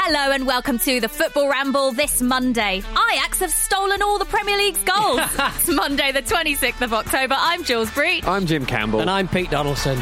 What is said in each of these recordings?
Hello and welcome to the Football Ramble this Monday. Ajax have stolen all the Premier League's goals. it's Monday, the 26th of October. I'm Jules Breach. I'm Jim Campbell. And I'm Pete Donaldson.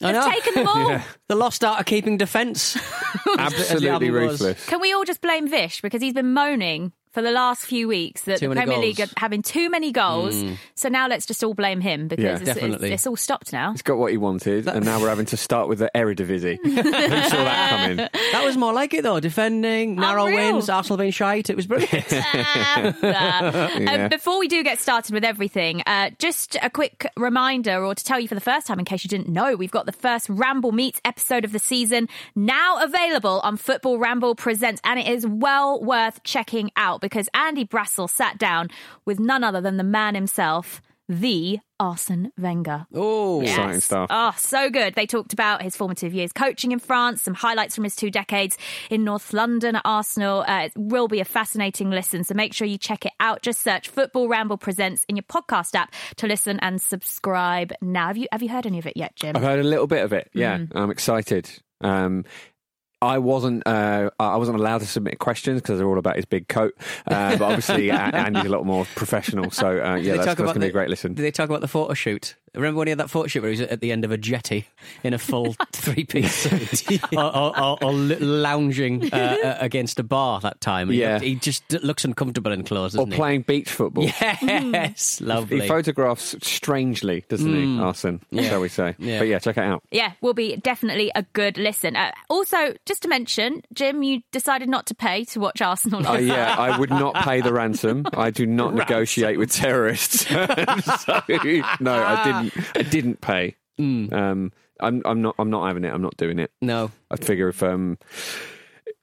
They've oh, taken them all. Yeah. The lost art of keeping defence. Absolutely ruthless. Can we all just blame Vish because he's been moaning for the last few weeks that Too the many Premier League are having too many goals. So now let's just all blame him because Yeah, it's, it's, it's all stopped now. He's got what he wanted, and now we're having to start with the Eredivisie. Who saw that coming? that was more like it though. Defending, narrow Unreal. wins, Arsenal being shite. It was brilliant. Ah, Yeah. um, before we do get started with everything, uh, just a quick reminder, or to tell you for the first time, in case you didn't know, we've got the first Ramble Meets episode of the season now available on Football Ramble Presents, and it is well worth checking out because Andy Brassell sat down with none other than the man himself, the Arsene Wenger. oh, Exciting stuff. Oh, so good. They talked about his formative years coaching in France, some highlights from his two decades in North London at Arsenal. Uh, it will be a fascinating listen, so make sure you check it out. Just search Football Ramble Presents in your podcast app to listen and subscribe now. Have you have you heard any of it yet, Jim? I've heard a little bit of it. Yeah, Mm. I'm excited. Um, I wasn't. Uh, I wasn't allowed to submit questions because they're all about his big coat. Uh, but obviously, Andy's a lot more professional. So uh, yeah, that's, that's going to be a great listen. Did they talk about the photo shoot? Remember when he had that photo shoot where he was at the end of a jetty in a full three piece suit or, or, or, or lounging uh, uh, against a bar that time? And he Yeah. looked- He, just looks uncomfortable in clothes, Or doesn't playing beach football. he? Yes, lovely. He photographs strangely, doesn't he, Arsene? Shall we say? Yeah. But yeah, check it out. Yeah, will be definitely a good listen. Uh, also, just to mention, Jim, you decided not to pay to watch Arsenal. Oh last yeah, I would not pay the ransom. I do not negotiate with terrorists. so, no, I didn't. I didn't pay. Um, I'm, I'm not. I'm not having it. I'm not doing it. no. I figure if um,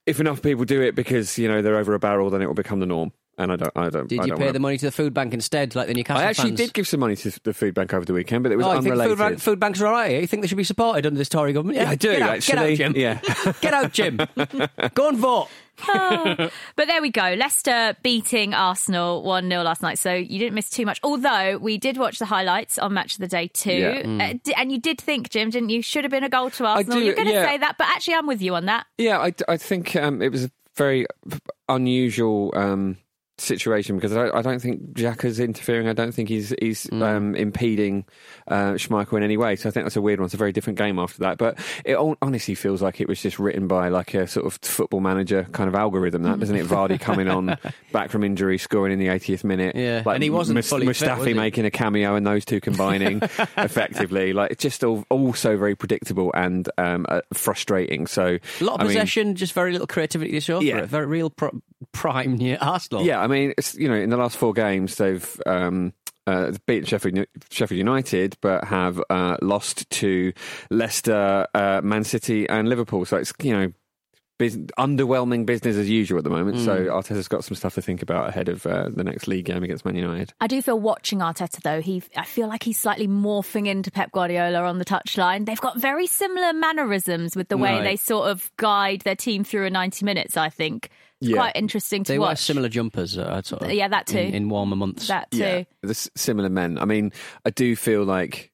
if enough people do it because you know they're over a barrel, then it will become the norm. And I don't. I don't. Did I you don't pay wanna- the money to the food bank instead, like the Newcastle I actually fans? did give some money to the food bank over the weekend, but it was Oh, you think unrelated. food, bank, food banks are all right? You think they should be supported under this Tory government? yeah, I do Get out, actually. Get out, Jim. Yeah. Get out, Jim. Go and vote. But there we go. Leicester beating Arsenal 1 0 last night. So you didn't miss too much. Although we did watch the highlights on Match of the Day too. Yeah. Uh, d- and you did think, Jim, didn't you? Should have been a goal to Arsenal. do, You're going to yeah. say that. But actually, I'm with you on that. Yeah, I, I think um, it was a very unusual um, situation because I, I don't think Xhaka's interfering. I don't think he's he's um, impeding uh, Schmeichel in any way. So I think that's a weird one. It's a very different game after that. But it hon- honestly feels like it was just written by like a sort of football manager kind of algorithm. That doesn't it? Vardy coming on back from injury, scoring in the 80th minute. Yeah, like and he wasn't Mus- fully fit, Mustafi was he? making a cameo, and those two combining effectively. Like it's just all also very predictable and um, uh, frustrating. So A lot of I mean, possession, just very little creativity to show Yeah. for it. Very real pro- prime near Arsenal. Yeah, I mean, it's, you know, in the last four games, they've um, uh, beaten Sheffield, Sheffield United, but have uh, lost to Leicester, uh, Man City, and Liverpool. So it's you know. Bus- underwhelming business as usual at the moment, so Arteta's got some stuff to think about ahead of uh, the next league game against Man United. I do feel watching Arteta though. He, I feel like he's slightly morphing into Pep Guardiola on the touchline. They've got very similar mannerisms with the way Right. they sort of guide their team through a 90 minutes. I think it's Yeah. quite interesting to They wear similar jumpers, uh, sort of, Yeah, that too. In, in warmer months. that too. Yeah, there's similar men. I mean, I do feel like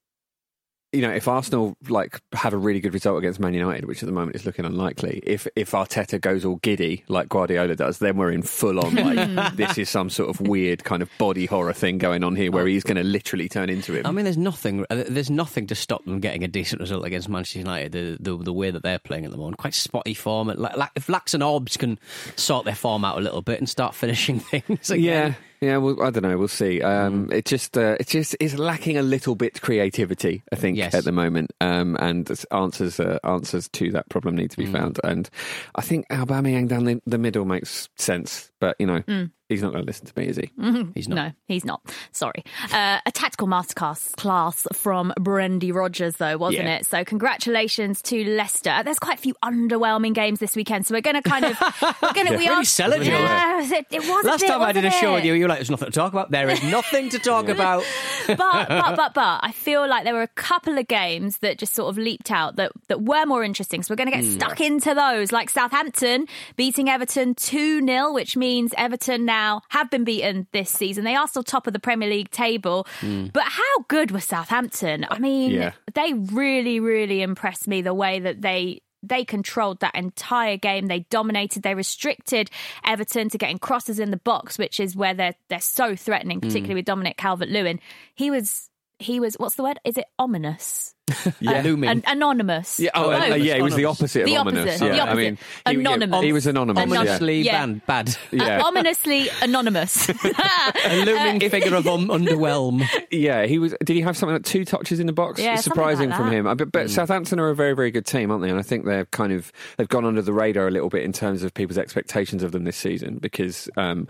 you know if Arsenal like have a really good result against Man United, which at the moment is looking unlikely, if if Arteta goes all giddy like Guardiola does, then we're in full on like this is some sort of weird kind of body horror thing going on here where he's going to literally turn into him. I mean, there's nothing. uh, There's nothing to stop them getting a decent result against Manchester United. The the, the way that they're playing at the moment, quite spotty form. Like, like if Lax and Orbs can sort their form out a little bit and start finishing things. Again. yeah, yeah. Well, I don't know. We'll see. Um, It just, uh, it just is lacking a little bit creativity. I think Yes. at the moment, um, and answers uh, answers to that problem need to be found. And I think Aubameyang down the, the middle makes sense. But you know, he's not going to listen to me, is he? He's not. No, he's not. Sorry. Uh, a tactical masterclass class from Brendy Rodgers, though, wasn't Yeah. it? So congratulations to Leicester. There's quite a few underwhelming games this weekend, so we're going to kind of we're going to we Really are selling you. Yeah, it, it was. a Last bit, time I did a show it? with you, you were like, "There's nothing to talk about." There is nothing to talk about. but but but but I feel like there were a couple of games that just sort of leaped out that that were more interesting. So we're going to get Hmm. stuck into those, like Southampton beating Everton two 0 which means Everton now have been beaten this season. They are still top of the Premier League table, Hmm. but how good was Southampton? I mean, Yeah. they really really impressed me the way that they. They controlled that entire game. They dominated. They restricted Everton to getting crosses in the box, which is where they're they're so threatening, particularly with Dominic Calvert Lewin. He was he was what's the word? Is it ominous? Yeah, looming. An- anonymous. Yeah, oh, No. uh, yeah, he was the opposite The of ominous. opposite, Yeah, the I mean, opposite. he, Anonymous. he was anonymous. Ominously Yeah. bad. bad. Yeah, Uh, ominously anonymous. A looming figure of um, underwhelm. Yeah, he was. Did he have something like two touches in the box? Yeah, It's something surprising like from that. him. Uh, But, but Southampton are a very, very good team, aren't they? And I think they're kind of they've gone under the radar a little bit in terms of people's expectations of them this season because um,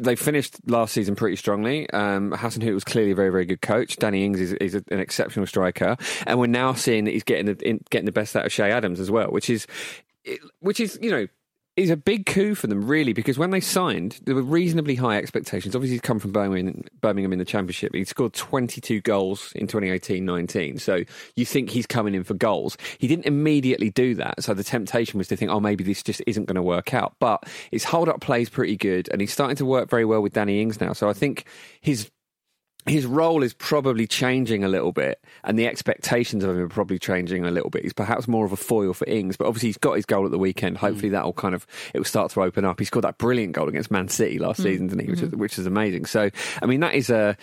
they finished last season pretty strongly. Um, Hasenhüttl was clearly a very, very good coach. Danny Ings is, is an exceptional striker, and we're now seeing that he's getting the, in, getting the best out of Che Adams as well, which is which is you know is a big coup for them, really, because when they signed, there were reasonably high expectations. Obviously, he's come from Birmingham, in the Championship. He scored 22 goals in 2018-19, so you think he's coming in for goals. He didn't immediately do that, so the temptation was to think, oh, maybe this just isn't going to work out. But his hold-up play is pretty good, and he's starting to work very well with Danny Ings now. So I think his his role is probably changing a little bit, and the expectations of him are probably changing a little bit. He's perhaps more of a foil for Ings, but obviously he's got his goal at the weekend. Hopefully mm. that will kind of it will start to open up. He scored that brilliant goal against Man City last mm. season, didn't he? Which is mm. which is amazing. So I mean that is a,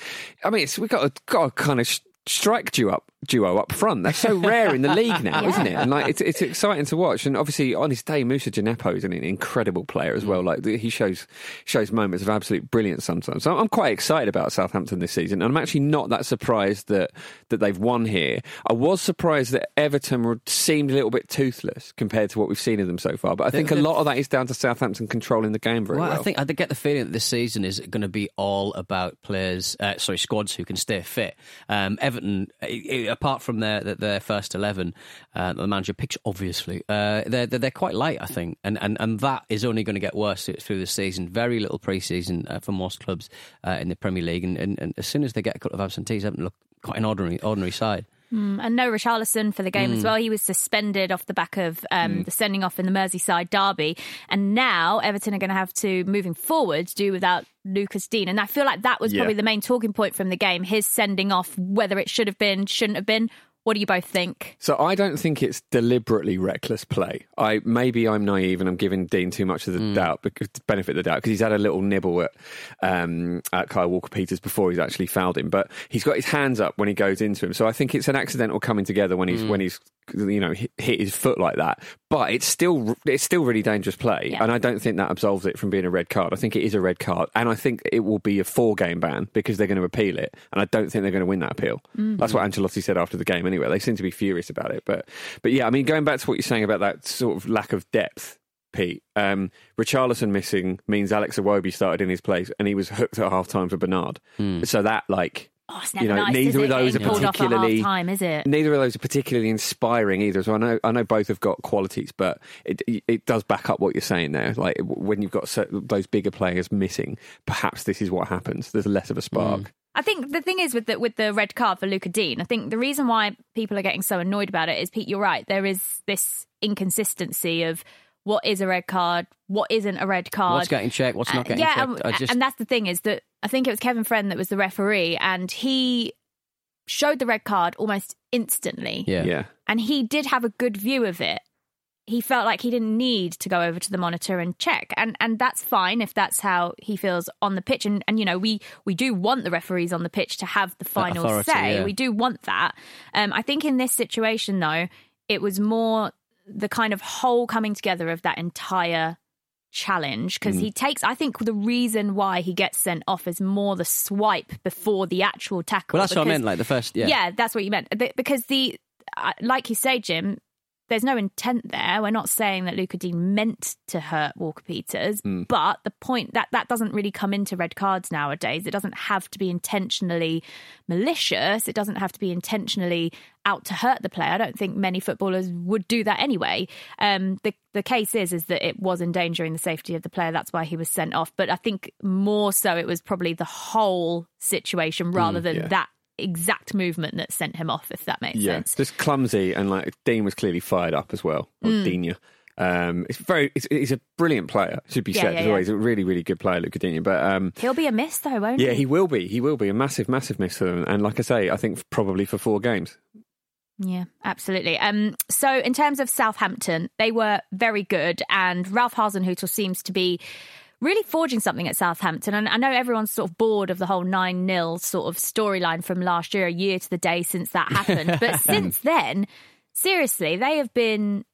I mean it's we've got a, got a kind of. sh- Strike duo up, duo up front. That's so rare in the league now, isn't it? And like, it's it's exciting to watch. And obviously, on his day, Moussa Djenepo is an incredible player as well. Like he shows shows moments of absolute brilliance sometimes. So I'm quite excited about Southampton this season, and I'm actually not that surprised that that they've won here. I was surprised that Everton seemed a little bit toothless compared to what we've seen of them so far. But I think a lot of that is down to Southampton controlling the game very well. Well, I think I get the feeling that this season is going to be all about players, uh, sorry, squads who can stay fit. Um, Everton, uh, uh, apart from their their, first eleven, uh, the manager picks obviously, uh, they're, they're they're quite light, I think, and and and that is only going to get worse through the season. Very little pre-season uh, for most clubs uh, in the Premier League, and, and, and as soon as they get a couple of absentees, Everton look quite an ordinary ordinary side. And no Richarlison for the game Mm. as well. He was suspended off the back of um, the sending off in the Merseyside derby. And now Everton are going to have to, moving forward, do without Lucas Digne. And I feel like that was Yeah. probably the main talking point from the game, his sending off, whether it should have been, shouldn't have been. What do you both think? So I don't think it's deliberately reckless play. I maybe I'm naive and I'm giving Digne too much of the mm. doubt, because, benefit of the doubt, because he's had a little nibble at um, at Kyle Walker Peters before he's actually fouled him. But he's got his hands up when he goes into him, so I think it's an accidental coming together when he's mm. when he's you know hit, hit his foot like that. But it's still it's still really dangerous play, Yeah. and I don't think that absolves it from being a red card. I think it is a red card, and I think it will be a four game ban because they're going to appeal it, and I don't think they're going to win that appeal. Mm. That's what Ancelotti said after the game. Anyway, they seem to be furious about it, but but yeah, I mean, going back to what you're saying about that sort of lack of depth. Pete, um, Richarlison missing means Alex Iwobi started in his place, and he was hooked at half time for Bernard. So that, like, Oh, it's never you know, nice, neither is of those are getting pulled off at particularly half-time, is it? Neither of those are particularly inspiring either. So I know I know both have got qualities, but it it does back up what you're saying there. Like when you've got so, those bigger players missing, perhaps this is what happens. There's less of a spark. I think the thing is with the with the red card for Luca Digne. I think the reason why people are getting so annoyed about it is Pete. You're right. There is this inconsistency of what is a red card, what isn't a red card. What's getting checked? What's not Uh, getting yeah, checked? I and, just and that's the thing is that I think it was Kevin Friend that was the referee, and he showed the red card almost instantly. yeah. Yeah. and he did have a good view of it. He felt like he didn't need to go over to the monitor and check, and and that's fine if that's how he feels on the pitch. And and you know we we do want the referees on the pitch to have the final authority, say. yeah. We do want that. Um, I think in this situation though, it was more the kind of whole coming together of that entire challenge because Mm. he takes i think the reason why he gets sent off is more the swipe before the actual tackle Well, that's what I meant. Like the first, yeah, yeah, that's what you meant. Because the, uh, like you say, Jim, there's no intent there. We're not saying that Luca Digne meant to hurt Walker Peters, Hmm. but the point that that doesn't really come into red cards nowadays. It doesn't have to be intentionally malicious. It doesn't have to be intentionally out to hurt the player. I don't think many footballers would do that anyway. Um, the the case is is that it was endangering the safety of the player. That's why he was sent off. But I think more so it was probably the whole situation rather than yeah. that exact movement that sent him off. If that makes sense. Yeah, sense. just clumsy, and like Digne was clearly fired up as well. Or Mm. Dina. Um, it's very. It's, he's a brilliant player. Should be Yeah, said yeah, as well. yeah. He's a really, really good player, Luca Digne. But um, He'll be a miss though, won't he? yeah, he? he will be. He will be a massive, massive miss for them. And like I say, I think probably for four games. Yeah, absolutely. Um, so in terms of Southampton, they were very good, and Ralph Hasenhüttl seems to be really forging something at Southampton. And I know everyone's sort of bored of the whole 9 0 sort of storyline from last year, a year to the day since that happened. but since then, seriously, they have been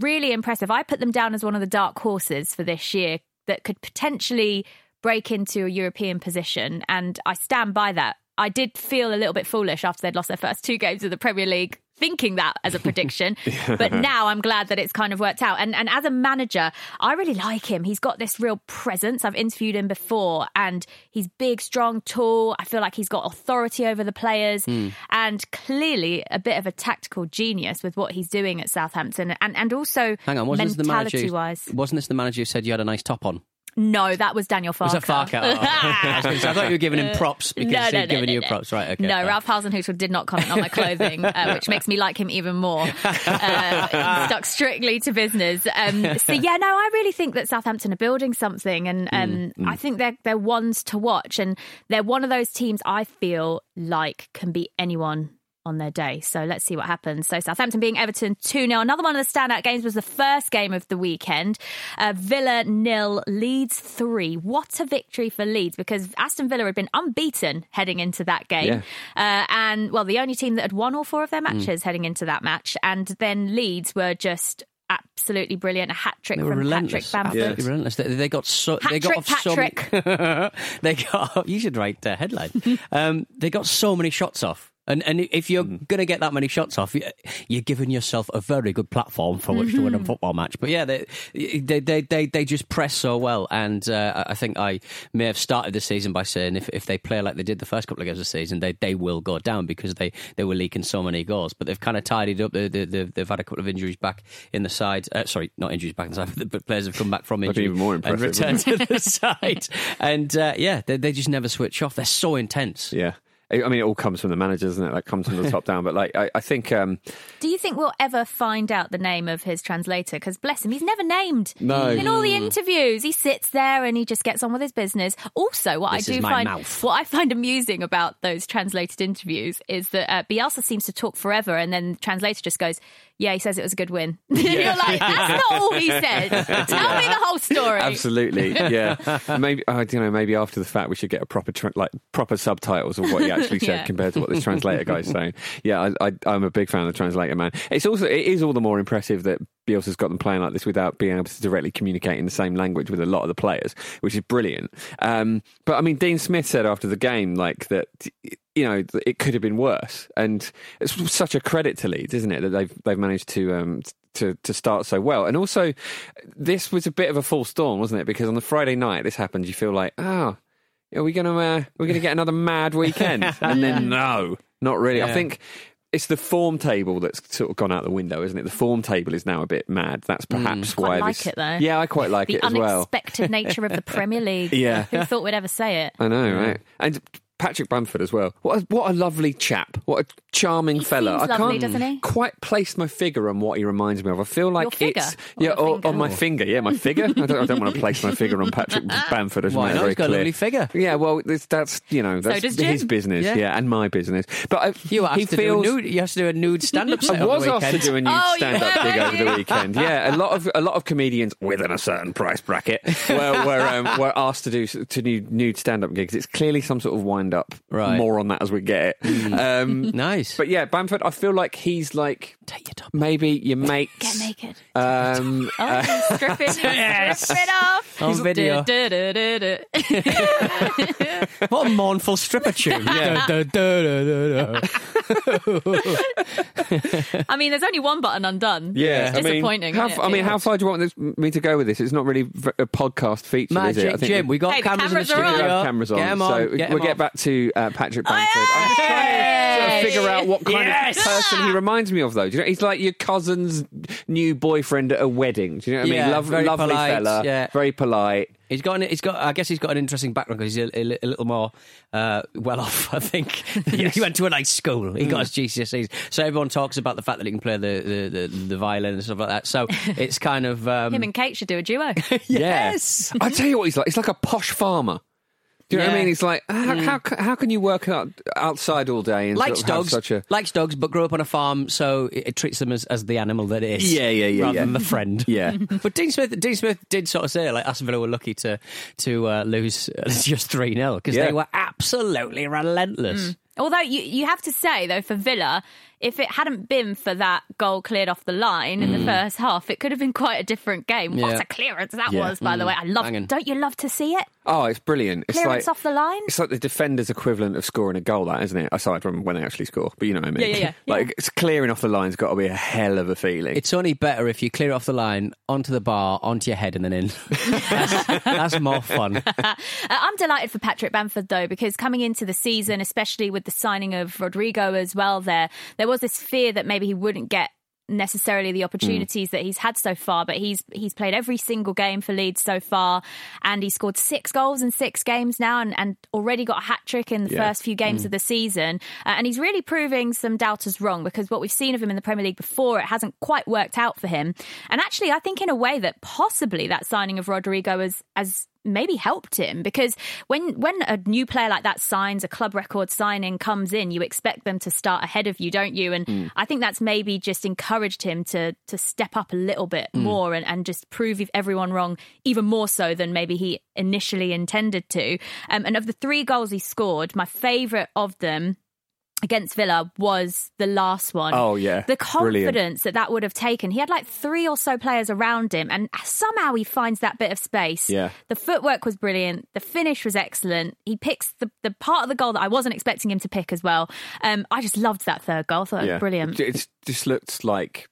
really impressive. I put them down as one of the dark horses for this year that could potentially break into a European position. And I stand by that. I did feel a little bit foolish after they'd lost their first two games of the Premier League, thinking that as a prediction. but now I'm glad that it's kind of worked out. And and as a manager, I really like him. He's got this real presence. I've interviewed him before, and he's big, strong, tall. I feel like he's got authority over the players, hmm. and clearly a bit of a tactical genius with what he's doing at Southampton, and and also Hang on, wasn't this the manager? wise. Wasn't this the manager who said you had a nice top on? No, that was Daniel Farke. Was that Farker? Oh, I, say, I thought you were giving him props because No, no, he'd no, given you props, right? Okay. no, fine. Ralph Hasenhüttl did not comment on my clothing, uh, which makes me like him even more. Uh, stuck strictly to business. Um, so yeah, no, I really think that Southampton are building something, and um, I think they're they're ones to watch, and they're one of those teams I feel like can beat anyone. On their day. So let's see what happens. So Southampton being Everton 2 0. Another one of the standout games was the first game of the weekend. Uh, Villa nil, Leeds 3. What a victory for Leeds because Aston Villa had been unbeaten heading into that game. Uh, and, well, the only team that had won all four of their matches heading into that match. And then Leeds were just absolutely brilliant. A hat trick They from relentless. Patrick Bamford. Absolutely relentless. They, they got so. they got Hat-trick, off so many, they got. You should write the headline. um, they got so many shots off. And and if you're Mm. going to get that many shots off, you- you're giving yourself a very good platform for which to win Mm-hmm. a football match. But yeah, they they they they, they just press so well, and uh, I think I may have started the season by saying if, if they play like they did the first couple of games of the season, they they will go down because they, they were leaking so many goals. But they've kind of tidied up. They, they, they've, they've had a couple of injuries back in the side. Uh, sorry, not injuries back in the side, but players have come back from That'd injury even more and impressive, returned to the side. And uh, yeah, they, they just never switch off. They're so intense. Yeah. I I mean, it all comes from the managers, doesn't it? That comes from the top down. But like, I, I think um, Do you think we'll ever find out the name of his translator? Because bless him, he's never named. No. In all the interviews, he sits there and he just gets on with his business. Also, what This I do find mouth. what I find amusing about those translated interviews is that uh, Bielsa seems to talk forever, and then the translator just goes, "Yeah, he says it was a good win." and you're like, "That's not all he said. Tell me the whole story." absolutely, yeah. maybe I don't know. Maybe after the fact, we should get a proper tra- like proper subtitles of what he actually said Yeah. compared to what this translator guy's saying. Yeah, I, I, I'm a big fan of the translator man. It's also it is all the more impressive that Bielsa's got them playing like this without being able to directly communicate in the same language with a lot of the players, which is brilliant. Um, but I mean, Dean Smith said after the game like that. You know, it could have been worse, and it's such a credit to Leeds, isn't it, that they've they've managed to um, to to start so well. And also, this was a bit of a false dawn, wasn't it? Because on the Friday night this happened, you feel like, oh, are we gonna uh, we're gonna get another mad weekend? and then no, not really. I think. It's the form table that's sort of gone out the window, isn't it? The form table is now a bit mad. That's perhaps Quite why like this. it, though. Yeah, I quite like the it as well. The unexpected nature of the Premier League. Yeah. Who thought we'd ever say it? I know, right? And Patrick Bamford as well. What a, what a lovely chap. What a charming He fella. seems I lovely, can't doesn't he? quite place my figure on what he reminds me of. I feel like Your it's Or yeah, your or, finger? on my finger. Yeah, my figure. I don't, I don't want to place my figure on Patrick Bamford. As Why made not? very He's got a lovely figure. Yeah, well, this, that's you know that's does his business. Yeah. Yeah. and my business. But I, You asked he to feels. do a nude. You asked to do a nude stand-up I was asked to do a new Oh, stand-up gig weren't over you? the weekend. Yeah, a lot of a lot of comedians within a certain price bracket were were, um, were asked to do to nude, nude stand-up gigs. It's clearly some sort of wind-up. Right. More on that as we get it. Um, Nice. but yeah, Bamford, I feel like he's like Take your top. maybe you make Get naked. um, Oh, he's stripping, he's stripping off. On video. Du- du- du- du- du. What a mournful stripper tune. Yeah. Da, da, da, da, da. I mean, there's only one button undone. Yeah, It's disappointing. I mean, how, it? I mean, how far do you want this, me to go with this? It's not really a podcast feature, is it? I think Jim, we got Hey, cameras, cameras in the are on. we studio. have cameras on, Get 'em so on. we'll Get 'em get on. back to uh, Patrick Bamford. I'm trying to sort of figure out what kind Yes! of person he reminds me of, though. Do you know, he's like your cousin's new boyfriend at a wedding. Do you know what I Yeah, mean? Lov- very lovely polite, fella, yeah. very polite. He's got, an, he's got. I guess he's got an interesting background because he's a, a, a little more uh, well off. I think he went to a nice school. He got his GCSEs, so everyone talks about the fact that he can play the the, the, the violin and stuff like that. So it's kind of um, Him and Kate should do a duo. yes. I tell you what, he's like. He's like a posh farmer. Do you know what I mean? He's like, uh, how, mm. how, how can you work out outside all day and likes sort of dogs, such a likes dogs, but grew up on a farm, so it, it treats them as, as the animal that it is. Yeah, yeah, yeah, rather yeah. than the friend. yeah. But Dean Smith, Dean Smith did sort of say like Aston Villa were lucky to to uh, lose uh, just three 0 because Yeah. they were absolutely relentless. Mm. Although you, you have to say though for Villa, if it hadn't been for that goal cleared off the line in the mm. first half, it could have been quite a different game. What a clearance that Yeah. was, by the way. I love. Banging. Don't you love to see it? Oh, it's brilliant. It's Clearance like off the line. It's like the defender's equivalent of scoring a goal, that isn't it? Aside from when they actually score, but you know what I mean. Yeah, yeah, yeah. like it's clearing off the line's got to be a hell of a feeling. It's only better if you clear it off the line onto the bar, onto your head, and then in. that's, that's more fun. Uh, I'm delighted for Patrick Bamford though, because coming into the season, especially with the signing of Rodrigo as well, there there was this fear that maybe he wouldn't get necessarily the opportunities that he's had so far but he's he's played every single game for Leeds so far and he scored six goals in six games now and, and already got a hat trick in the Yeah. first few games of the season. Uh, and he's really proving some doubters wrong because what we've seen of him in the Premier League before it hasn't quite worked out for him. And actually I think in a way that possibly that signing of Rodrigo has as maybe helped him because when when a new player like that signs a club record signing comes in you expect them to start ahead of you don't you? And I think that's maybe just encouraged him to to step up a little bit more and, and just prove everyone wrong even more so than maybe he initially intended to. Um, and of the three goals he scored my favorite of them against Villa was the last one. Oh, yeah. The Brilliant. confidence that that would have taken. He had like three or so players around him and somehow he finds that bit of space. Yeah. The footwork was brilliant. The finish was excellent. He picks the, the part of the goal that I wasn't expecting him to pick as well. Um, I just loved that third goal. I thought it was brilliant. It it just looked like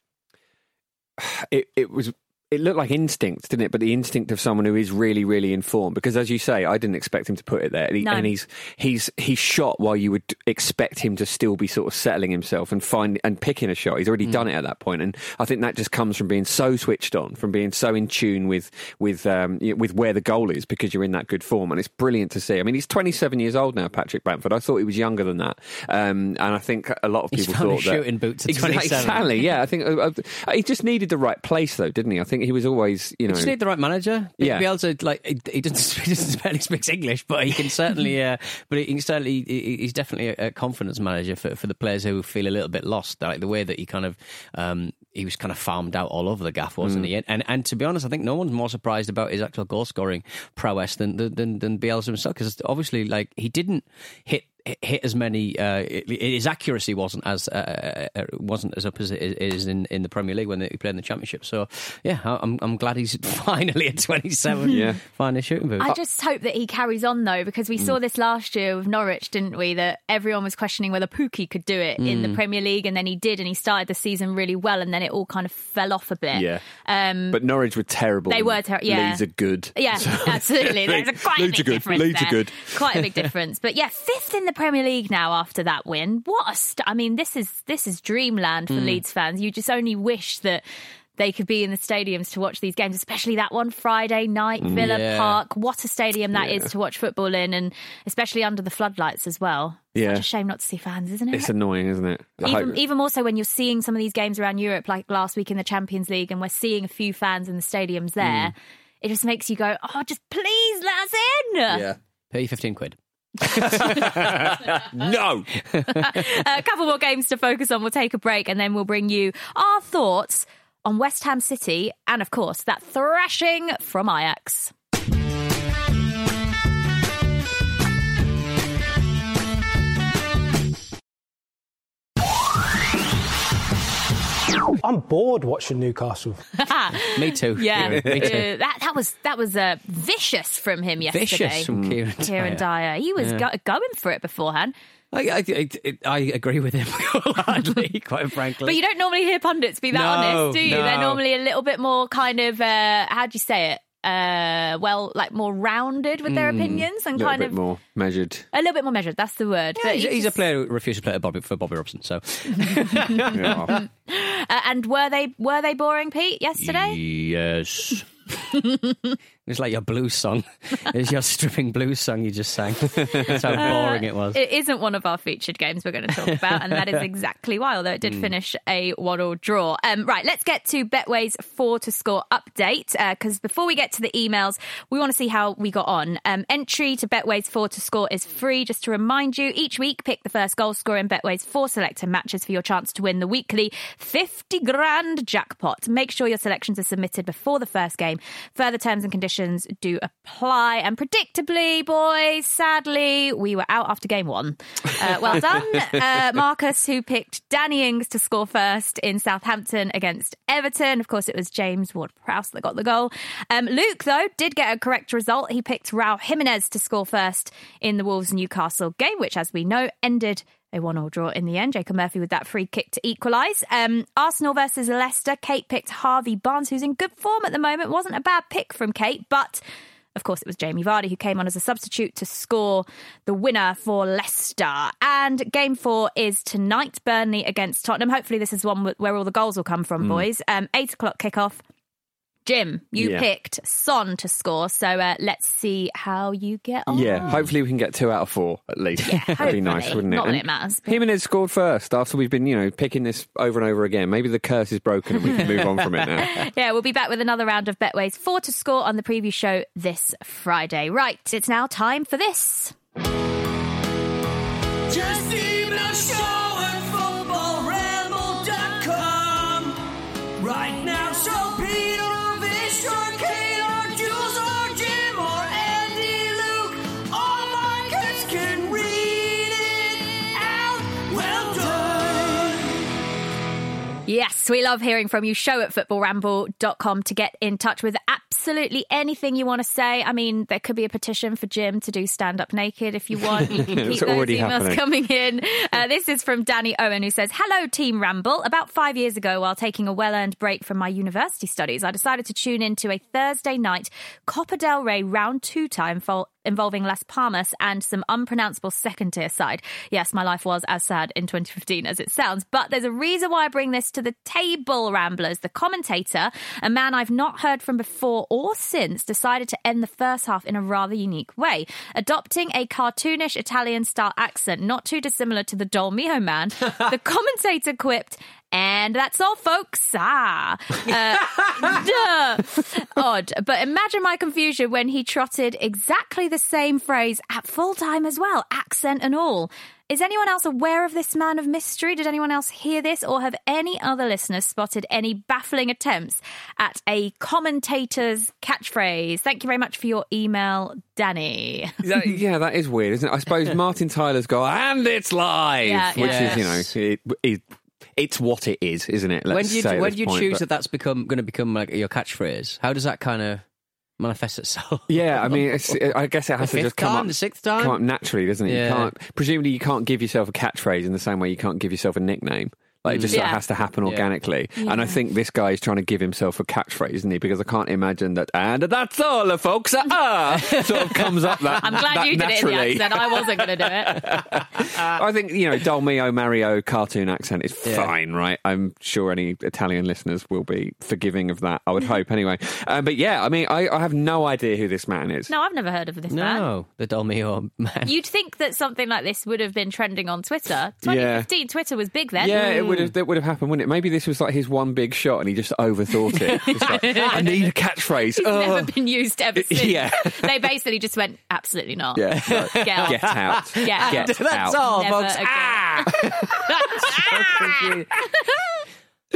it. It was. It looked like instinct, didn't it? But the instinct of someone who is really, really informed. Because as you say, I didn't expect him to put it there, and, he, No. and he's he's he's shot while you would expect him to still be sort of settling himself and find and picking a shot. He's already Mm. done it at that point, and I think that just comes from being so switched on, from being so in tune with with um, with where the goal is, because you're in that good form, and it's brilliant to see. I mean, he's 27 years old now, Patrick Bamford. I thought he was younger than that, um, and I think a lot of people found thought that shooting boots at Exactly, 27. Exactly, yeah. I think uh, uh, he just needed the right place, though, didn't he? I think he was always, you know, Just need the right manager. Yeah. Be able to like he, he doesn't he doesn't barely speaks English, but he can certainly. Uh, but he can certainly. he- He's definitely a, a confidence manager for for the players who feel a little bit lost. Like the way that he kind of um, he was kind of farmed out all over the gaff, wasn't he? And and to be honest, I think no one's more surprised about his actual goal scoring prowess than than than Bielsa himself because obviously like he didn't hit hit as many. Uh, his accuracy wasn't as uh, uh, wasn't as up as it is in, in the Premier League when he played in the Championship. So yeah, I'm I'm glad he's finally at 27. Yeah. finding a shooting boot. I just hope that he carries on though, because we saw this last year with Norwich, didn't we? That everyone was questioning whether Pukki could do it in the Premier League, and then he did, and he started the season really well, and then it all kind of fell off a bit. yeah. Um, but Norwich were terrible. They were terrible. yeah. Leeds are good. Yeah, absolutely. There's a quite a Leeds big are good. difference Leeds are good. Quite a big difference. But yeah, fifth in the Premier League now after that win. What a st- I mean, this is this is dreamland for Leeds fans. You just only wish that they could be in the stadiums to watch these games, especially that one Friday night, Villa Yeah. Park. What a stadium that is. Yeah. to watch football in, and especially under the floodlights as well. Yeah. Such a shame not to see fans, isn't it? It's annoying, isn't it? I even, hope- even more so when you're seeing some of these games around Europe, like last week in the Champions League, and we're seeing a few fans in the stadiums there. Mm. It just makes you go, oh, just please let us in. yeah. Pay 15 quid. No. a couple more games to focus on. We'll take a break and then we'll bring you our thoughts on West Ham City and, of course, that thrashing from Ajax. I'm bored watching Newcastle. Me too. Yeah, Me too. Uh, that that was that was uh, vicious from him yesterday. Vicious from Kieran. Kieran Dyer. Dyer. He was go- going for it beforehand. I, I, I, I agree with him wholeheartedly, quite frankly. But you don't normally hear pundits be that No, honest, do you? They're normally a little bit more kind of uh, how do you say it? Uh, well, like more rounded with their opinions and A little kind bit of more measured. a little bit more measured. That's the word. Yeah, But he's, he he's a player who refused to play Bobby, for Bobby Robson. So Yeah. Uh, and were they were they boring, Pete? Yesterday? yes, it's like your blues song. It's your stripping blues song you just sang. That's how boring it was. It isn't one of our featured games we're going to talk about, and that is exactly why, although it did finish a one-all draw. Um, right, let's get to Betway's four to score update, because before we get to the emails, we want to see how we got on. Um, entry to Betway's four to score is free. Just to remind you, each week pick the first goal scorer in Betway's four selector matches for your chance to win the weekly 50 grand jackpot. Make sure your selections are submitted before the first game. Further terms and conditions do apply. And predictably, boys, sadly, we were out after game one. Uh, well done, uh, Marcus, who picked Danny Ings to score first in Southampton against Everton. Of course, it was James Ward Prowse that got the goal. Um, Luke, though, did get a correct result. He picked Raul Jimenez to score first in the Wolves Newcastle game, which, as we know, ended a one-all draw in the end. Jacob Murphy with that free kick to equalise. Um, Arsenal versus Leicester. Kate picked Harvey Barnes, who's in good form at the moment. Wasn't a bad pick from Kate, but of course, it was Jamie Vardy who came on as a substitute to score the winner for Leicester. And game four is tonight, Burnley against Tottenham. Hopefully, this is one where all the goals will come from, boys. Um, eight o'clock kickoff. Jim, you Yeah. picked Son to score, so uh, let's see how you get on. Yeah, hopefully we can get two out of four at least. That'd be nice, wouldn't it? Not that And it matters, but- Jimenez scored first after we've been, you know, picking this over and over again. Maybe the curse is broken and we can move on from it now. Yeah, we'll be back with another round of Betway's four to score on the preview show this Friday. Right, it's now time for this. Yes, we love hearing from you. Show at footballramble.com to get in touch with absolutely anything you want to say. I mean, there could be a petition for Jim to do stand up naked if you want. You can It's keep those emails happening. coming in. Uh, this is from Danny Owen who says, Hello, Team Ramble. About five years ago, while taking a well earned break from my university studies, I decided to tune into a Thursday night Copa del Rey round two time fol- involving Las Palmas and some unpronounceable second tier side. Yes, my life was as sad in 2015 as it sounds, but there's a reason why I bring this to the table, Ramblers. The commentator, a man I've not heard from before or since, decided to end the first half in a rather unique way, adopting a cartoonish Italian style accent, not too dissimilar to the Dolmio man. the commentator quipped, and that's all, folks. Ah. Uh, duh. Odd. But imagine my confusion when he trotted exactly the same phrase at full time as well, accent and all. Is anyone else aware of this man of mystery? Did anyone else hear this? Or have any other listeners spotted any baffling attempts at a commentator's catchphrase? Thank you very much for your email, Danny. That- yeah, that is weird, isn't it? I suppose Martin Tyler's got, and it's live, Yeah, which yeah. is, you know, it, it, it's what it is, isn't it? when Let's do you when do you point, choose but- that that's become going to become like your catchphrase? How does that kind of manifest itself? Yeah, I mean, it's, I guess it has The to just come time, up, the sixth time? come up naturally, doesn't it? Yeah. You can't, presumably, you can't give yourself a catchphrase in the same way you can't give yourself a nickname. Like, it just sort of Yeah. has to happen Yeah. organically. And I think this guy is trying to give himself a catchphrase, isn't he? Because I can't imagine that, and that's all, the folks, ah, sort of comes up that I'm glad that you did it in the accent. I wasn't going to do it. I think, you know, Dolmio Mario cartoon accent is Yeah. fine, right? I'm sure any Italian listeners will be forgiving of that, I would hope, anyway. Uh, but yeah, I mean, I, I have no idea who this man is. No, I've never heard of this man. No, the Dolmio man. You'd think that something like this would have been trending on Twitter. 2015, Twitter was big then. Yeah, it would have. That would have happened, wouldn't it? Maybe this was like his one big shot, and he just overthought it. Just like, I need a catchphrase. It's Oh. never been used ever since. Yeah. they basically just went, absolutely not. Yeah, right. Get out. get out. Get out. Get That's out. all, Never folks. again. Ah! So confused.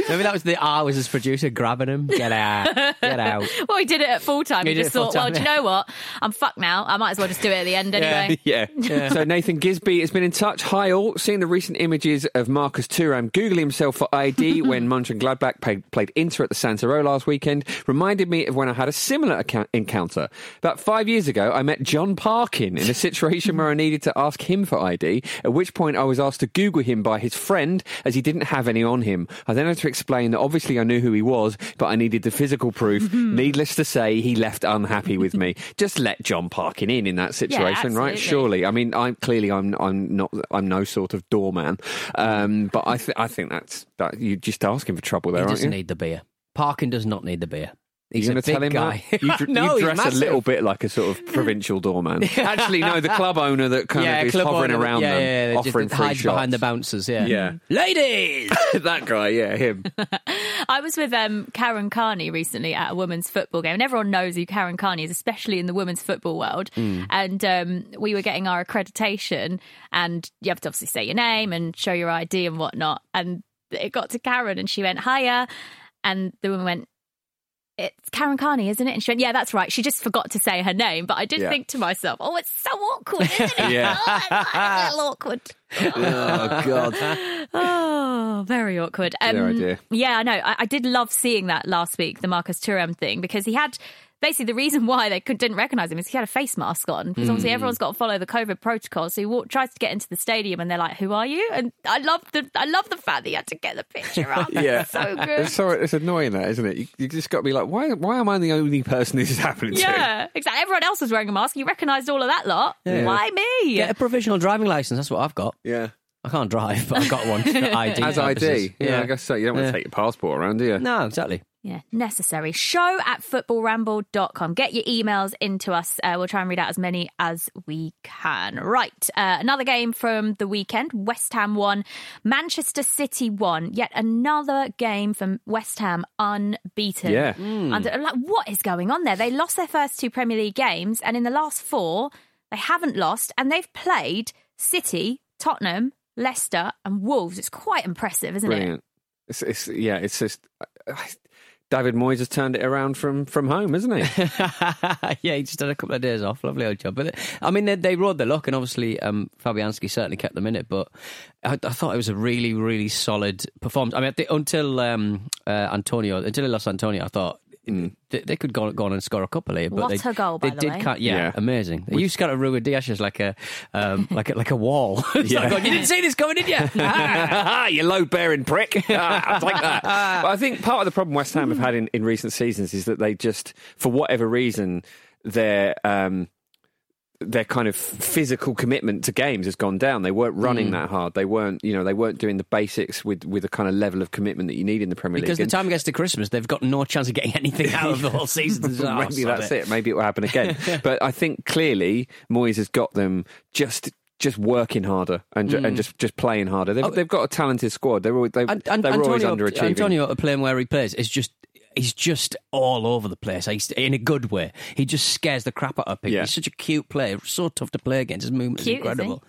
Maybe that was the I was his producer grabbing him. Get out. Get out. Well, he did it at full time. He He did just it full thought, well, time, do you know what? I'm fucked now. I might as well just do it at the end anyway. Yeah. So Nathan Gisby has been in touch. Hi all. Seeing the recent images of Marcus Thuram googling himself for ID when Mönchengladbach played, played Inter at the San Siro last weekend reminded me of when I had a similar account- encounter. About five years ago, I met John Parkin in a situation where I needed to ask him for ID, at which point I was asked to Google him by his friend as he didn't have any on him. I then had to explain that obviously I knew who he was, but I needed the physical proof. Needless to say, he left unhappy with me. Just let John Parkin in in that situation, right? Surely. I mean, I'm clearly I'm I'm not I'm no sort of doorman, um, but I th- I think that's that you're just asking for trouble there, He aren't doesn't you? need the beer. Parkin does not need the beer. He's you a going to big tell him guy. that? You, dr- no, you dress a little bit like a sort of provincial doorman. Actually, no, the club owner that kind yeah, of is hovering owner, around yeah, them, yeah, yeah, just offering free hides shots. behind the bouncers. Yeah, Yeah. ladies. that guy, yeah, him. I was with um, Karen Carney recently at a women's football game, and everyone knows who Karen Carney is, especially in the women's football world. And um, we were getting our accreditation, and you have to obviously say your name and show your ID and whatnot. And it got to Karen, and she went, "Hiya," and the woman went. It's Karen Carney, isn't it? And she went, Yeah, that's right. She just forgot to say her name. But I did Yeah. think to myself, Oh, it's so awkward, isn't it? Yeah. Oh, a little awkward. oh God, Oh, very awkward. Um, oh. Yeah, I know. I, I did love seeing that last week, the Marcus Thuram thing, because he had basically the reason why they could, didn't recognize him is he had a face mask on. Because Hmm. obviously everyone's got to follow the COVID protocol. So he walk, tries to get into the stadium, and they're like, "Who are you?" And I love the I love the fact that he had to get the picture up. yeah, It's so good. It's, so, it's annoying that, isn't it? You, you just got to be like, why? Why am I the only person this is happening to? Yeah, exactly. Everyone else was wearing a mask. You recognised all of that lot. Yeah. Why me? Get a provisional driving license. That's what I've got. Yeah. I can't drive, but I've got one for ID. As purposes. ID, yeah, I guess so. You don't want Yeah. to take your passport around, do you? No, exactly. Yeah, necessary. Show at footballramble.com. Get your emails into us. Uh, we'll try and read out as many as we can. Right. Uh, another game from the weekend West Ham won, Manchester City won. Yet another game from West Ham unbeaten. Yeah. Under, like, what is going on there? They lost their first two Premier League games, and in the last four, they haven't lost, and they've played City, Tottenham, Leicester, and Wolves. It's quite impressive, isn't it? Brilliant. It's, it's yeah. It's just uh, David Moyes has turned it around from from home, hasn't he? yeah, he just had a couple of days off. Lovely old job. But I mean, they, they rode their luck, and obviously um, Fabianski certainly kept them in it. But I, I thought it was a really, really solid performance. I mean, the, until um, uh, Antonio, until he lost Antonio, I thought. They, they could go, go on and score a couple here, but What they, a goal, by they the did way. cut- yeah, Yeah. amazing. They used to kind of Rúben Dias as like a, um, like a like a wall. Yeah. like going, you didn't see this coming, did you? you load bearing prick. Ah, I'll that. But I think part of the problem West Ham have had in, in recent seasons is that they just, for whatever reason, their um, their kind of physical commitment to games has gone down. They weren't running mm. that hard. They weren't, you know, they weren't doing the basics with with the kind of level of commitment that you need in the Premier because League. Because the time gets to Christmas, they've got no chance of getting anything out of the whole season. Maybe that's it. Maybe it will happen again. but I think clearly Moyes has got them just just working harder and, ju- and mm. just just playing harder. They've, Oh. they've got a talented squad. They're always, they've, And, and they were always underachieving. Antonio playing where he plays is just he's just all over the place. He's, in a good way. He just scares the crap out of people. Yeah. He's such a cute player, so tough to play against. His movement Cute, is is incredible.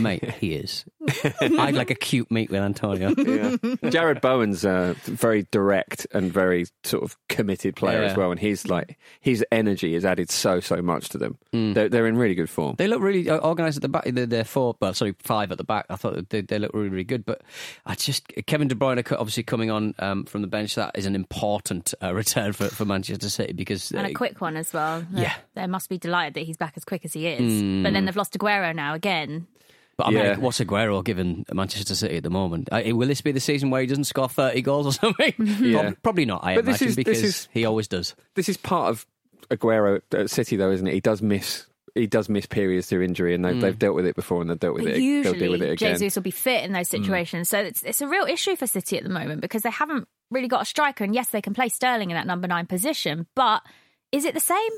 Mate, he is. I'd like a cute meet with Antonio. Yeah. Jarrod Bowen's a very direct and very sort of committed player Yeah. as well, and he's like his energy has added so so much to them. Hmm. They're, they're in really good form. They look really uh, organised at the back. They're, they're four, well, sorry, five at the back. I thought they, they look really, really good. But I just Kevin De Bruyne obviously coming on um, from the bench. That is an important uh, return for, for Manchester City because And uh, a quick one as well. Yeah. They must be delighted that he's back as quick as he is. But then they've lost Aguero now again. But I mean, Yeah. what's Aguero given Manchester City at the moment? Uh, will this be the season where he doesn't score 30 goals or something? Mm-hmm. Yeah. Prob- probably not, I But this imagine, is- this because is- he always does. This is part of Aguero at City, though, isn't it? He does miss. He does miss periods through injury, and they've, mm. they've dealt with it before, and they've dealt with But it. They'll deal with usually, it again. Jesus will be fit in those mm. situations. So it's, it's a real issue for City at the moment because they haven't really got a striker. And yes, they can play Sterling in that number nine position, but is it the same?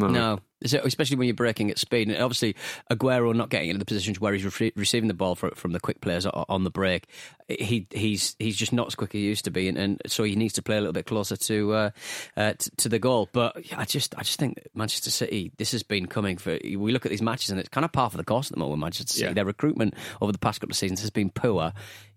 No. No, So, especially when you're breaking at speed. And obviously, Aguero not getting into the positions where he's re- receiving the ball for, from the quick players on the break. He he's he's just not as quick as he used to be, and, and so he needs to play a little bit closer to uh, uh, t- to the goal. But yeah, I just I just think Manchester City. This has been coming for. We look at these matches, and it's kind of par for the course at the moment. Manchester City, Yeah. their recruitment over the past couple of seasons has been poor.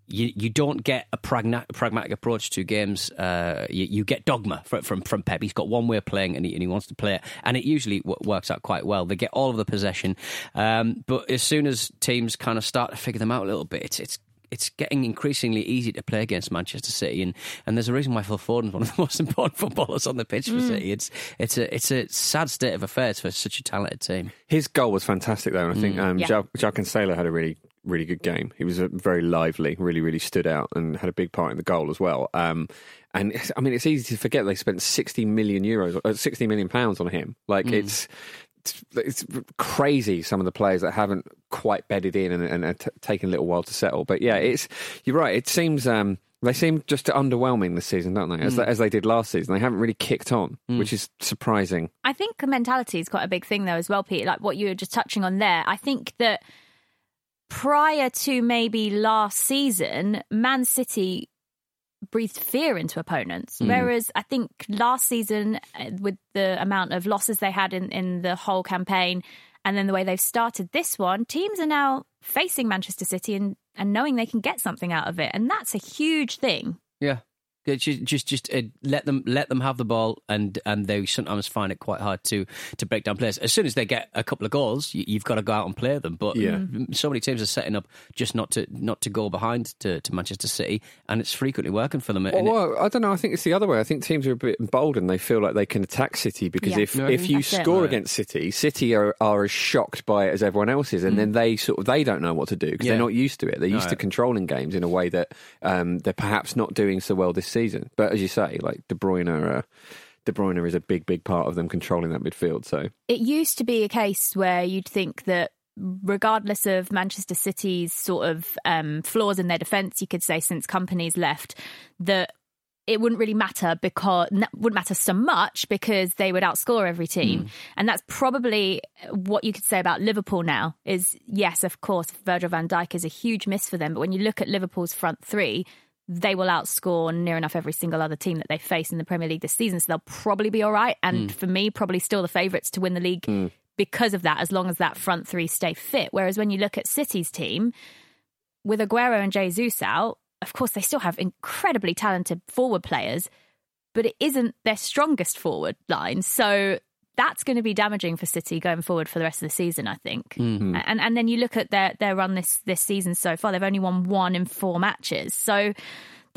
You, you don't get a pragna- pragmatic approach to games. Uh, you, you get dogma from, from from Pep. He's got one way of playing, and he, and he wants to play it, and it usually w- works out quite well. They get all of the possession, um, but as soon as teams kind of start to figure them out a little bit, it's it's it's getting increasingly easy to play against Manchester City, and, and there's a reason why Phil Foden's one of the most important footballers on the pitch for City. It's it's a it's a sad state of affairs for such a talented team. His goal was fantastic, though, and I think um, Yeah. João, João Cancelo had a really, really good game. He was uh, very lively, really, really stood out, and had a big part in the goal as well. Um, and I mean, it's easy to forget they spent sixty million euros, uh, sixty million pounds on him. Like it's. It's, it's crazy some of the players that haven't quite bedded in and, and are t- taken a little while to settle. But yeah, it's you're right. It seems um, they seem just underwhelming this season, don't they? As, they, as they did last season, they haven't really kicked on, which is surprising. I think mentality is quite a big thing though as well, Pete. Like what you were just touching on there. I think that prior to maybe last season, Man City breathed fear into opponents. Whereas I think last season, uh, with the amount of losses they had in, in the whole campaign, and then the way they've started this one, teams are now facing Manchester City and, and knowing they can get something out of it. And that's a huge thing. Yeah. It's Just, just, just uh, let them let them have the ball, and and they sometimes find it quite hard to to break down players. As soon as they get a couple of goals, you, you've got to go out and play them. But Yeah. mm, so many teams are setting up just not to not to go behind to, to Manchester City, and it's frequently working for them. Well, And it- I don't know. I think it's the other way. I think teams are a bit emboldened. They feel like they can attack City because Yeah. if Yeah. if you That's it. score against City, City are, are as shocked by it as everyone else is, and then they sort of they don't know what to do because Yeah. they're not used to it. They're used to controlling games in a way that um, they're perhaps not doing so well this season. But as you say, like De Bruyne, uh, De Bruyne is a big, big part of them controlling that midfield. So it used to be a case where you'd think that regardless of Manchester City's sort of um, flaws in their defence, you could say since Kompany's left, that it wouldn't really matter because wouldn't matter so much because they would outscore every team, and that's probably what you could say about Liverpool now. Is yes, of course, Virgil Van Dijk is a huge miss for them, but when you look at Liverpool's front three. They will outscore near enough every single other team that they face in the Premier League this season, so they'll probably be all right. And mm. for me, probably still the favourites to win the league mm. because of that, as long as that front three stay fit. Whereas when you look at City's team, with Aguero and Jesus out, of course, they still have incredibly talented forward players, but it isn't their strongest forward line. So that's going to be damaging for City going forward for the rest of the season, I think. And and then you look at their their run this this season so far; they've only won one in four matches. So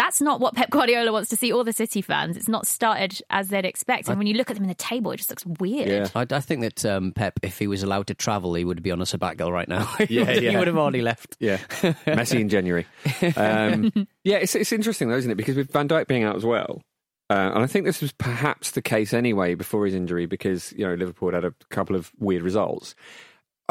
that's not what Pep Guardiola wants to see all the City fans. It's not started as they'd expect. And when you look at them in the table, it just looks weird. Yeah. I, I think that um, Pep, if he was allowed to travel, he would be on a sabbatical right now. he, Yeah, would, he would have already left. Yeah, Messi in January. Um, yeah, it's it's interesting though, isn't it? Because with Van Dijk being out as well, uh, and I think this was perhaps the case anyway before his injury, because you know Liverpool had a couple of weird results.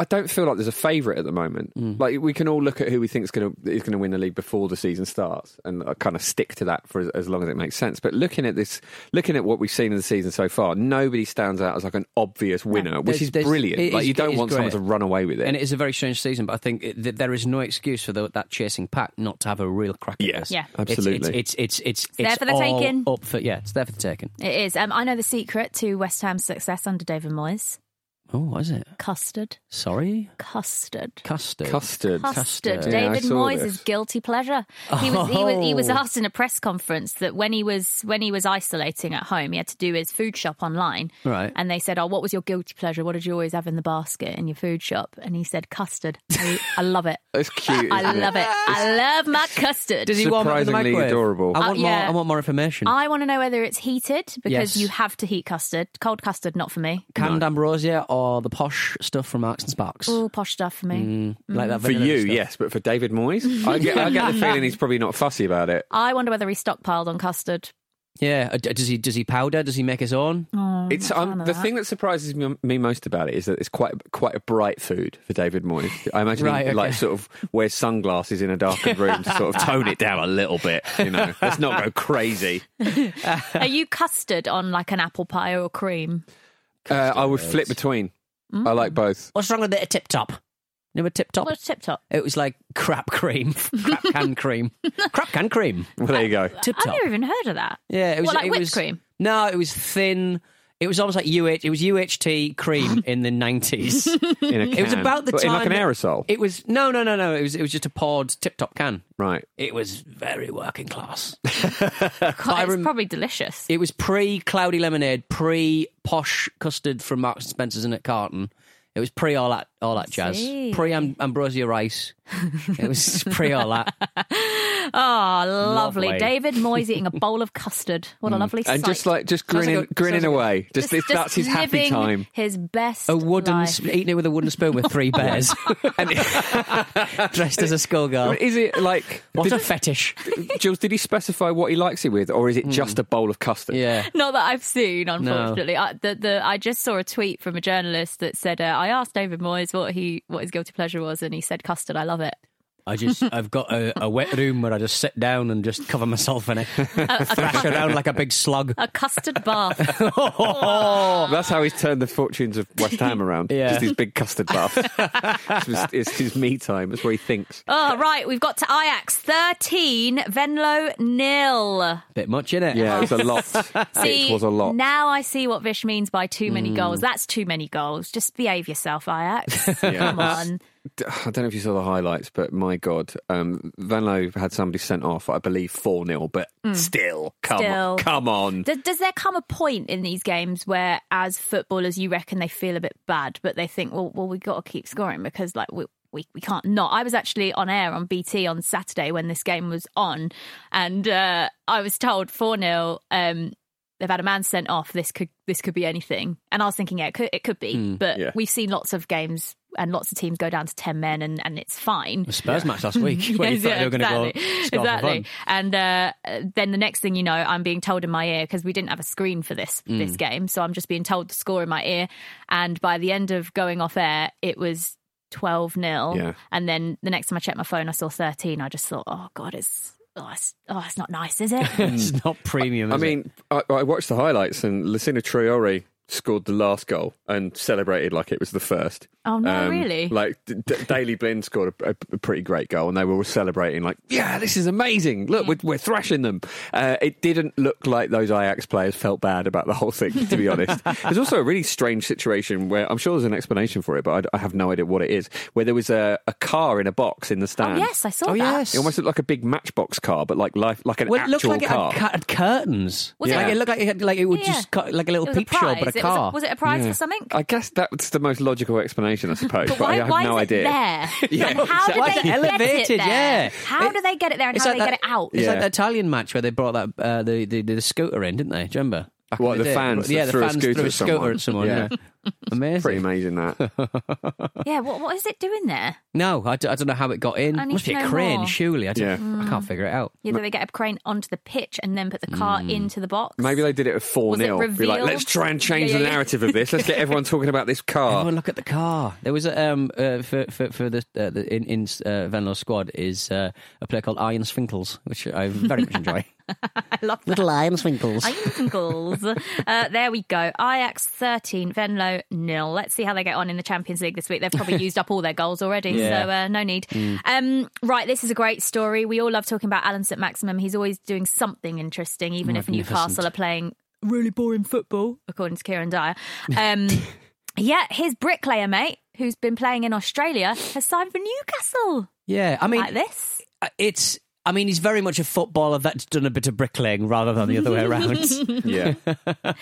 I don't feel like there's a favourite at the moment. Like we can all look at who we think is going to is going to win the league before the season starts, and uh, kind of stick to that for as, as long as it makes sense. But looking at this, looking at what we've seen in the season so far, nobody stands out as like an obvious winner, which is brilliant. like is- you don't it is want someone to run away with it. And it is a very strange season, but I think it, that there is no excuse for the, that chasing pack not to have a real crack at Yeah, this. Yeah. It's- absolutely. It's it's it's it's, there for the taking. Up for yeah, it's there for the taking. It is. Um, I know the secret to West Ham's success under David Moyes. Oh, was it? Custard. Sorry, Custard. custard. Custard. Custard. Yeah, David Moyes' this. guilty pleasure. He was, he was he was Oh. asked in a press conference that when he was when he was isolating at home, he had to do his food shop online. Right. And they said, "Oh, what was your guilty pleasure? What did you always have in the basket in your food shop?" And he said, "Custard. I, I love it. It's cute. I isn't it? love it. I love my custard." Does he warm it in the Surprisingly microwave? adorable. I Uh, want yeah. more. I want more information. I want to know whether it's heated because Yes. you have to heat custard. Cold custard, not for me. Canned ambrosia or the posh stuff from Marks and Sparks. All posh stuff for me. Mm, like that For you, stuff. yes, but for David Moyes, I get, I get the feeling he's probably not fussy about it. I wonder whether he stockpiled on custard. Yeah. uh, Does he? Does he powder? Does he make his own? Oh, It's I'm not a um, the that. thing that surprises me, me most about it is that it's quite quite a bright food for David Moyes. I imagine Right, he okay. like sort of wears sunglasses in a darkened room to sort of tone it down a little bit. You know, let's not go crazy. Are you custard on like an apple pie or cream? Uh, I would flip between. I like both. What's wrong with the tip top? Remember tip top? What's tip top? It was like crap cream, crap can cream, crap can cream. Well, there you go. Tip I've top. never even heard of that. Yeah, it was What, like it whipped was, cream? No, it was thin. It was almost like UH. It was UHT cream in the nineties. in a can. It was about the But time in like an that- aerosol. It was no, no, no, no. It was it was just a poured tip top can. right. It was very working class. God, I it's probably delicious. It was pre cloudy lemonade, pre posh custard from Marks and Spencers in at Carton. It was pre all that all that jazz. see. Pre Ambrosia rice. It was pre all that. Oh, lovely. Lovely. David Moyes eating a bowl of custard. What a lovely And just like just grinning, a- grinning sounds like a- away. Just, Just- it's, that's his happy time. His best A wooden life. sp- eating it with a wooden spoon with three bears, dressed as a schoolgirl. Is it like? What did, a fetish! Jules, did he specify what he likes it with, or is it just a bowl of custard? Yeah. Not that I've seen, unfortunately. I, the, the, I just saw a tweet from a journalist that said, uh, "I asked David Moyes what he what his guilty pleasure was, and he said custard. I love it. I just, I've got a, a wet room where I just sit down and just cover myself in it, thrash around like a big slug. A custard bath. That's how he's turned the fortunes of West Ham around. Yeah. Just these big custard baths. it's, his, it's his me time. That's where he thinks. oh, right. We've got to Ajax thirteen, Venlo nil. Bit much in it. Yeah, it was a lot. See, it was a lot. Now I see what Vish means by too Mm. many goals. That's too many goals. Just behave yourself, Ajax. Yeah. Come on. I don't know if you saw the highlights, but my God, um, Venlo had somebody sent off, I believe, 4 0, but still, come. Still. on. Come on. Does, does there come a point in these games where, as footballers, you reckon they feel a bit bad, but they think, well, well, we got to keep scoring because, like, we, we we can't not. I was actually on air on BT on Saturday when this game was on, and uh, I was told four 0 um, They've had a man sent off. This could this could be anything, and I was thinking, yeah, it could it could be. but yeah. we've seen lots of games and lots of teams go down to ten men, and, and it's fine. The Spurs match last week when you thought yeah, they were going to exactly. go exactly. And uh, then the next thing you know, I'm being told in my ear because we didn't have a screen for this Mm. this game, so I'm just being told the score in my ear. And by the end of going off air, it was 12 0 Yeah. And then the next time I checked my phone, I saw 13. I just thought, oh god, it's oh, it's, oh, it's not nice, is it? It's not premium. I is it? mean, I, I watched the highlights, and Lassina Traore scored the last goal and celebrated like it was the first. oh no, Um, really? Like D- D- Daley Blind scored a, a, a pretty great goal, and they were all celebrating like, "Yeah, this is amazing! Look, we're, we're thrashing them." Uh, it didn't look like those Ajax players felt bad about the whole thing. To be honest, there's also a really strange situation where I'm sure there's an explanation for it, but I, I have no idea what it is. Where there was a, a car in a box in the oh stand. yes, I saw Oh, that. yes. It almost looked like a big Matchbox car, but like life, like an well, it looked actual like it car. had, had curtains. Was like, it- it looked like it, had, like it would Yeah. just cut, like a little peep a show, but a It was a- was, it a prize Yeah. for something? I guess that's the most logical explanation, I suppose. but, But I have why no is idea. it there? Yeah, and how exactly. do they is it get elevated? it there? Yeah. How It- do they get it there and It's how like do they that- get it out? It's like Yeah. the Italian match where they brought that uh, the, the the scooter in, didn't they? Do you remember? Back What, the day? fans Yeah, the threw a fans scooter threw a scooter at someone. Yeah. Yeah, amazing. Pretty amazing that. Yeah, what, what is it doing there? No, I, d- I don't know how it got in. I need Must to be a know crane, more. surely. I, don't, Yeah. I can't figure it out. Yeah, they get a crane onto the pitch and then put the car into the box? Maybe they did it at 4 Was it 0. Be like, revealed? let's try and change Yeah, the yeah, yeah. narrative of this. Let's get everyone talking about this car. Everyone look at the car. There was a, um uh, for for for the, uh, the in in uh, Venlo's squad is uh, a player called Iron Swinkles, which I very much enjoy. I love that. Little Iron Swinkles. Icicles. uh, there we go. Ajax 13, Venlo nil. Let's see how they get on in the Champions League this week. They've probably used up all their goals already, Yeah. so uh, no need. Um, right, this is a great story. We all love talking about Alan St. Maximin. He's always doing something interesting, even if Newcastle are playing really boring football, according to Kieran Dyer. Um, yeah, his bricklayer mate, who's been playing in Australia, has signed for Newcastle. Yeah, I mean, like this. uh, it's. I mean, he's very much a footballer that's done a bit of bricklaying rather than the other way around. yeah.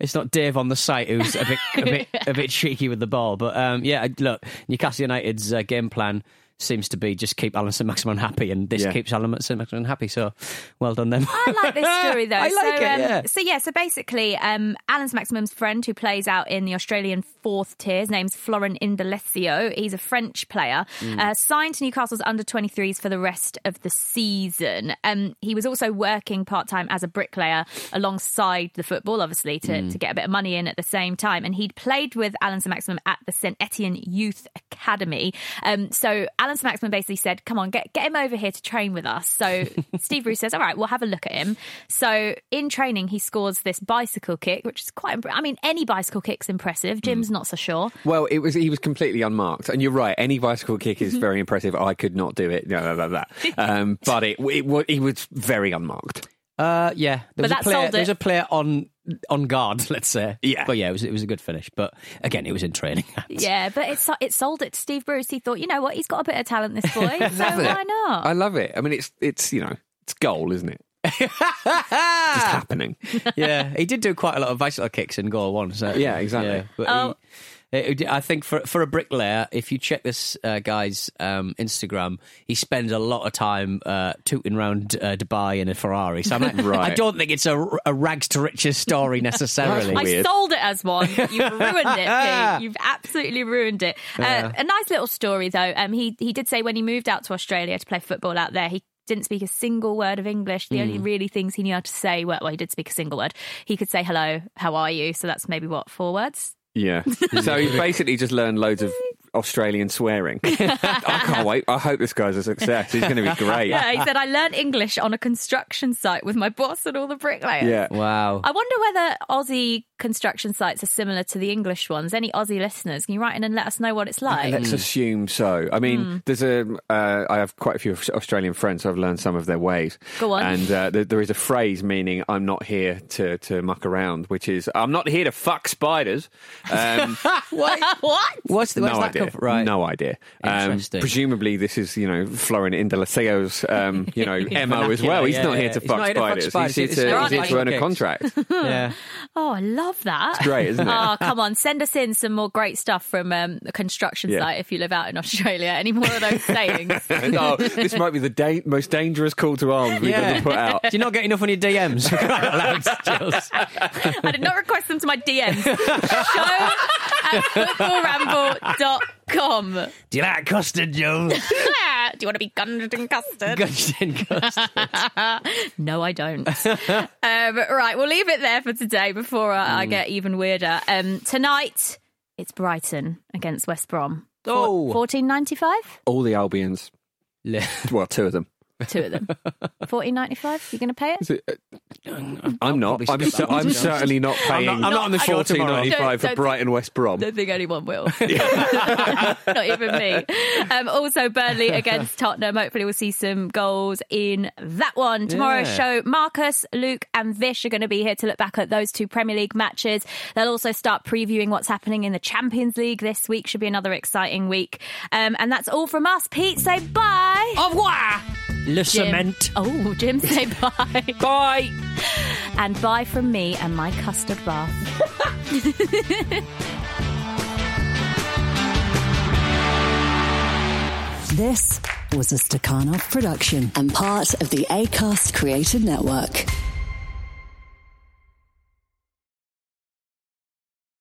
it's not Dave on the site who's a bit a bit a bit cheeky with the ball, but um, yeah, look, Newcastle United's uh, game plan seems to be just keep Alan St Maximin happy, and this Yeah. keeps Alan St Maximin happy. So, well done them. I like this story though. I like so, it, um, yeah. So yeah, so basically, um, Alan's Maximin's friend who plays out in the Australian fourth tier, his name's Florent Indalecio. He's a French player, Mm. uh, signed to Newcastle's under 23s for the rest of the season. Um, he was also working part time as a bricklayer alongside the football, obviously to, Mm. to get a bit of money in at the same time. And he'd played with Alan St Maximin at the St Etienne Youth Academy. Um, so Alan St Maximin basically said, "Come on, get get him over here to train with us." So Steve Bruce says, "All right, we'll have a look at him." So in training, he scores this bicycle kick, which is quite. Impre- I mean, any bicycle kick's impressive. Jim's not so sure. Well, it was he was completely unmarked, and you're right. Any bicycle kick is very impressive. I could not do it. No, no, no, no. Um, but it, it, wa- he was very unmarked. Uh, yeah, there But was a player. sold There was a player on on guard, let's say. Yeah. But yeah, it was it was a good finish. But again, it was in training. Yeah, but it, it sold it to Steve Bruce. He thought, you know what, he's got a bit of talent, this boy. so why not? I love it. I mean, it's it's you know it's goal, isn't it? Just happening. yeah, he did do quite a lot of bicycle kicks in goal one. So Yeah, exactly. but Oh. he, it- I think for for a bricklayer, if you check this uh, guy's um, Instagram, he spends a lot of time uh, tooting around uh, Dubai in a Ferrari. So I'm like, Right. I don't think it's a, a rags to riches story necessarily. I sold it as one. You've ruined it, Pete. You've absolutely ruined it. Uh, a nice little story, though. Um, he he did say when he moved out to Australia to play football out there, he didn't speak a single word of English. The only really things he knew how to say were, well, he did speak a single word. He could say hello, how are you? So that's maybe what four words. Yeah. So he's basically just learned loads of Australian swearing. I can't wait. I hope this guy's a success. He's going to be great. Yeah, he said I learned English on a construction site with my boss and all the bricklayers. Yeah. Wow. I wonder whether Aussie construction sites are similar to the English ones. Any Aussie listeners, can you write in and let us know what it's like? Let's assume so. I mean, there's a. Uh, I have quite a few Australian friends, so I've learned some of their ways. Go on. And uh, there, there is a phrase meaning "I'm not here to to muck around," which is "I'm not here to fuck spiders." Um, what? what? What's the, where's no that idea. Come from? Right. No idea. Um, presumably, this is you know Florent Indalecio's um, you know mo as well. He's yeah, not here yeah. to He's fuck here to fuck spiders. spiders. He's It's here to, he's here like to earn a contract. Yeah. Oh, I love that. It's great, isn't it? Oh, come on. Send us in some more great stuff from um, the construction Yeah. site if you live out in Australia. Any more of those sayings? oh, this might be the da- most dangerous call to arms we've Yeah. ever put out. Do you not get enough on your DMs? Crying out loud, Jules. I did not request them to my DMs. Show at footballramble.com. Do you like custard, Jules? Do you want to be gunned in custard? Custard in custard. No, I don't. um, right, we'll leave it there for today before uh, Hmm. I get even weirder. Um, tonight, it's Brighton against West Brom. Oh. fourteen ninety five. All the Albions, well, two of them. Two of them. Fourteen ninety five. You going to pay it? I'm not. probably I'm, skip cer- I'm certainly not paying. I'm not on the show fourteen tomorrow. ninety five for don't- Brighton West Brom. don't think anyone will. Not even me. Um, also, Burnley against Tottenham. Hopefully, we'll see some goals in that one. Tomorrow's Yeah. show, Marcus, Luke, and Vish are going to be here to look back at those two Premier League matches. They'll also start previewing what's happening in the Champions League this week. Should be another exciting week. Um, and that's all from us. Pete, say bye. Au revoir! Le Jim. cement. Oh, Jim, say bye. Bye. and bye from me and my custard bath. This was a Stakhanov production and part of the ACAST Creative Network.